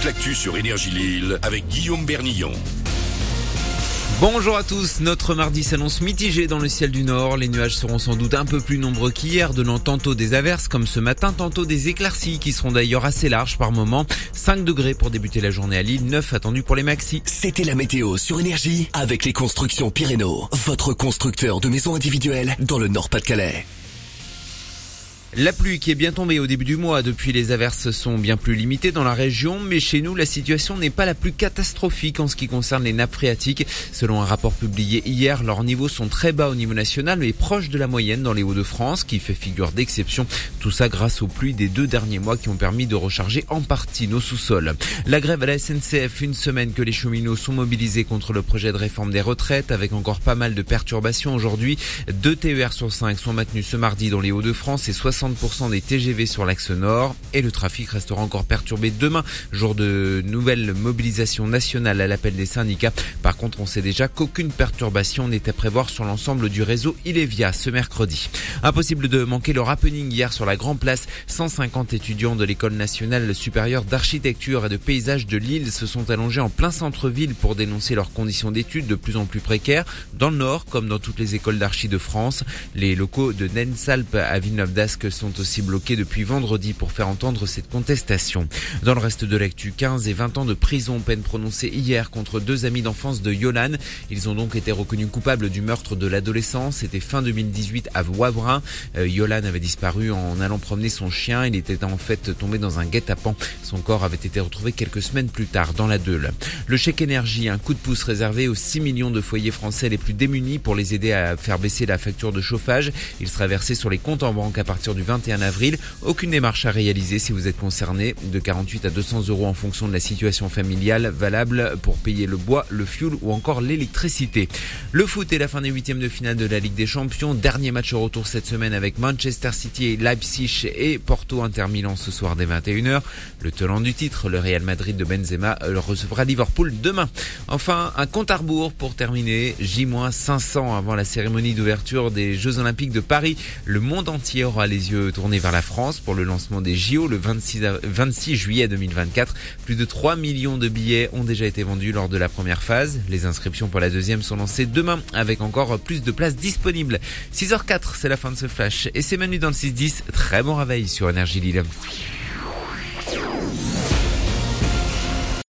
toute l'actu sur Énergie Lille avec Guillaume Bernillon. Bonjour à tous, notre mardi s'annonce mitigé dans le ciel du nord. Les nuages seront sans doute un peu plus nombreux qu'hier, donnant tantôt des averses comme ce matin, tantôt des éclaircies qui seront d'ailleurs assez larges par moment. 5 degrés pour débuter la journée à Lille, 9 attendus pour les maxis. C'était la météo sur Énergie avec les constructions Pyrénées, votre constructeur de maisons individuelles dans le Nord-Pas-de-Calais. La pluie qui est bien tombée au début du mois, depuis les averses sont bien plus limitées dans la région, mais chez nous la situation n'est pas la plus catastrophique en ce qui concerne les nappes phréatiques. Selon un rapport publié hier, leurs niveaux sont très bas au niveau national mais proches de la moyenne dans les Hauts-de-France, qui fait figure d'exception. Tout ça grâce aux pluies des deux derniers mois qui ont permis de recharger en partie nos sous-sols. La grève à la SNCF, une semaine que les cheminots sont mobilisés contre le projet de réforme des retraites, avec encore pas mal de perturbations aujourd'hui. Deux TER sur cinq sont maintenus ce mardi dans les Hauts-de-France et 60 60% des TGV sur l'axe nord et le trafic restera encore perturbé demain, jour de nouvelle mobilisation nationale à l'appel des syndicats. Par contre, on sait déjà qu'aucune perturbation n'est à prévoir sur l'ensemble du réseau Ilevia ce mercredi. Impossible de manquer le happening hier sur la Grand Place. 150 étudiants de l'école nationale supérieure d'architecture et de paysage de Lille se sont allongés en plein centre-ville pour dénoncer leurs conditions d'études de plus en plus précaires dans le nord comme dans toutes les écoles d'archi de France. Les locaux de Nensalp à Sont aussi bloqués depuis vendredi pour faire entendre cette contestation. Dans le reste de l'actu, 15 et 20 ans de prison, peine prononcée hier contre deux amis d'enfance de Yolan. Ils ont donc été reconnus coupables du meurtre de l'adolescent. C'était fin 2018 à Wavrin. Euh, Yolan avait disparu en allant promener son chien. Il était en fait tombé dans un guet-apens. Son corps avait été retrouvé quelques semaines plus tard dans la Deule. Le chèque énergie, un coup de pouce réservé aux 6 millions de foyers français les plus démunis pour les aider à faire baisser la facture de chauffage. Il sera versé sur les comptes en banque à partir du 21 avril. Aucune démarche à réaliser si vous êtes concerné. De 48 à 200 euros en fonction de la situation familiale, valable pour payer le bois, le fuel ou encore l'électricité. Le foot est la fin des huitièmes de finale de la Ligue des Champions. Dernier match au retour cette semaine avec Manchester City Leipzig et Porto Inter Milan ce soir dès 21h. Le tenant du titre, le Real Madrid de Benzema, recevra Liverpool demain. Enfin, un compte à rebours pour terminer. J-500 avant la cérémonie d'ouverture des Jeux Olympiques de Paris. Le monde entier aura les yeux tournés vers la France pour le lancement des JO le 26, 26 juillet 2024. Plus de 3 millions de billets ont déjà été vendus lors de la première phase. Les inscriptions pour la deuxième sont lancées demain avec encore plus de places disponibles. 6h04, c'est la fin de ce flash et c'est Manu dans le 6-10. Très bon réveil sur Énergie Lille.